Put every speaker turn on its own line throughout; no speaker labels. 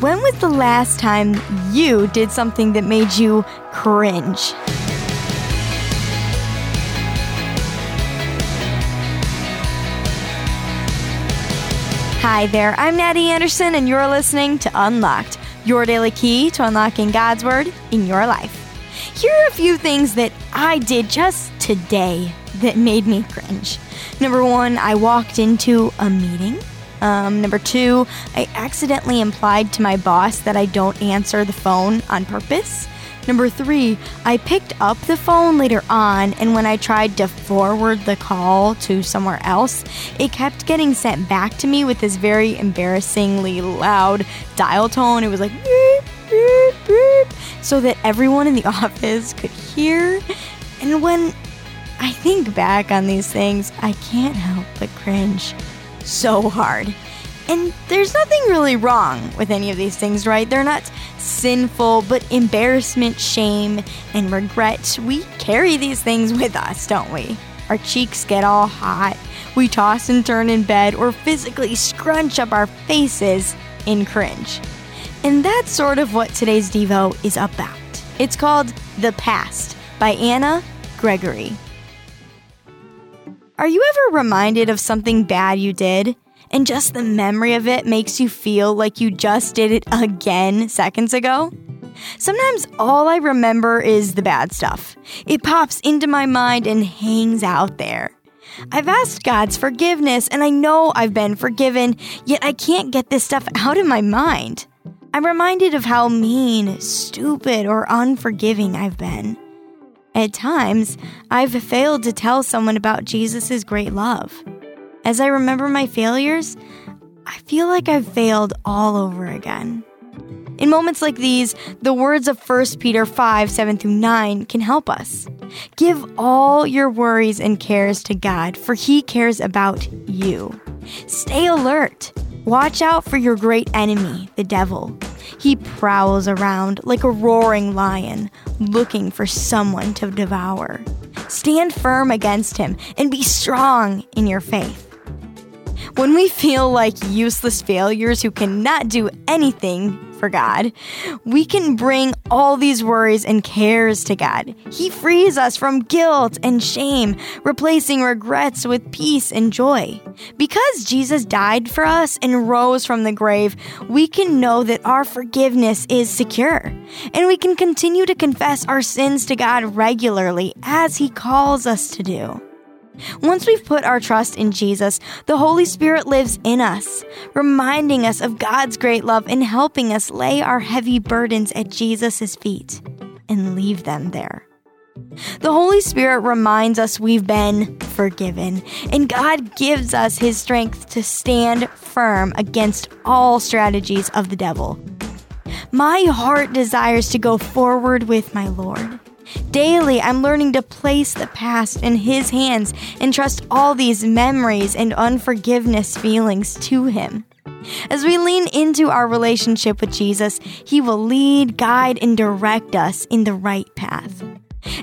When was the last time you did something that made you cringe? Hi there, I'm Natty Anderson, and you're listening to Unlocked, your daily key to unlocking God's Word in your life. Here are a few things that I did just today that made me cringe. Number one, I walked into a meeting. Um, number two, I accidentally implied to my boss that I don't answer the phone on purpose. Number three, I picked up the phone later on, and when I tried to forward the call to somewhere else, it kept getting sent back to me with this very embarrassingly loud dial tone. It was like beep, beep, beep, so that everyone in the office could hear. And when I think back on these things, I can't help but cringe so hard. And there's nothing really wrong with any of these things, right? They're not sinful, but embarrassment, shame, and regret, we carry these things with us, don't we? Our cheeks get all hot, we toss and turn in bed, or physically scrunch up our faces in cringe. And that's sort of what today's Devo is about. It's called The Past by Anna Gregory. Are you ever reminded of something bad you did? and just the memory of it makes you feel like you just did it again seconds ago? Sometimes all I remember is the bad stuff. It pops into my mind and hangs out there. I've asked God's forgiveness and I know I've been forgiven, yet I can't get this stuff out of my mind. I'm reminded of how mean, stupid, or unforgiving I've been. At times, I've failed to tell someone about Jesus' great love. As I remember my failures, I feel like I've failed all over again. In moments like these, the words of 1 Peter 5 7 through 9 can help us. Give all your worries and cares to God, for He cares about you. Stay alert. Watch out for your great enemy, the devil. He prowls around like a roaring lion, looking for someone to devour. Stand firm against him and be strong in your faith. When we feel like useless failures who cannot do anything for God, we can bring all these worries and cares to God. He frees us from guilt and shame, replacing regrets with peace and joy. Because Jesus died for us and rose from the grave, we can know that our forgiveness is secure. And we can continue to confess our sins to God regularly as He calls us to do. Once we've put our trust in Jesus, the Holy Spirit lives in us, reminding us of God's great love and helping us lay our heavy burdens at Jesus' feet and leave them there. The Holy Spirit reminds us we've been forgiven, and God gives us His strength to stand firm against all strategies of the devil. My heart desires to go forward with my Lord. Daily, I'm learning to place the past in His hands and trust all these memories and unforgiveness feelings to Him. As we lean into our relationship with Jesus, He will lead, guide, and direct us in the right path.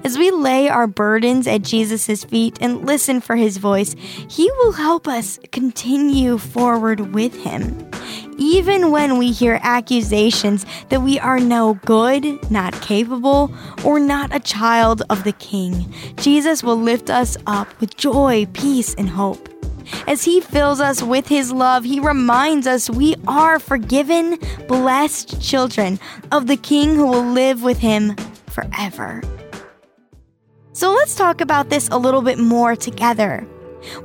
As we lay our burdens at Jesus' feet and listen for his voice, he will help us continue forward with him. Even when we hear accusations that we are no good, not capable, or not a child of the King, Jesus will lift us up with joy, peace, and hope. As He fills us with His love, He reminds us we are forgiven, blessed children of the King who will live with Him forever. So let's talk about this a little bit more together.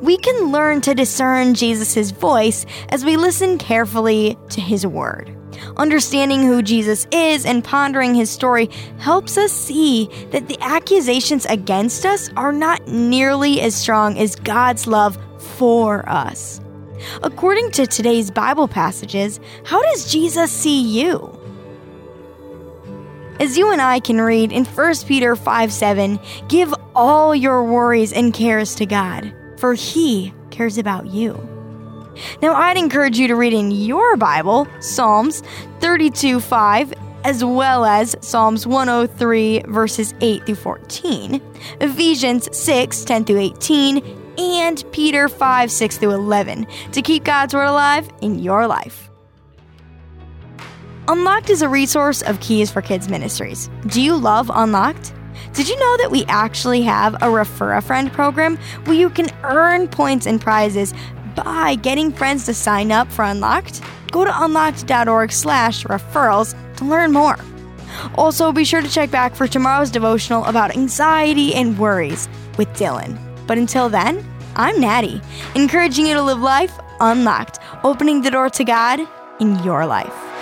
We can learn to discern Jesus' voice as we listen carefully to his word. Understanding who Jesus is and pondering his story helps us see that the accusations against us are not nearly as strong as God's love for us. According to today's Bible passages, how does Jesus see you? As you and I can read in 1 Peter 5 7, give all your worries and cares to God, for He cares about you. Now, I'd encourage you to read in your Bible Psalms 32 5, as well as Psalms 103, verses 8 through 14, Ephesians 6 10 through 18, and Peter 5 6 through 11 to keep God's Word alive in your life. Unlocked is a resource of Keys for Kids Ministries. Do you love Unlocked? Did you know that we actually have a Refer a Friend program where you can earn points and prizes by getting friends to sign up for Unlocked? Go to unlocked.org slash referrals to learn more. Also, be sure to check back for tomorrow's devotional about anxiety and worries with Dylan. But until then, I'm Natty, encouraging you to live life unlocked, opening the door to God in your life.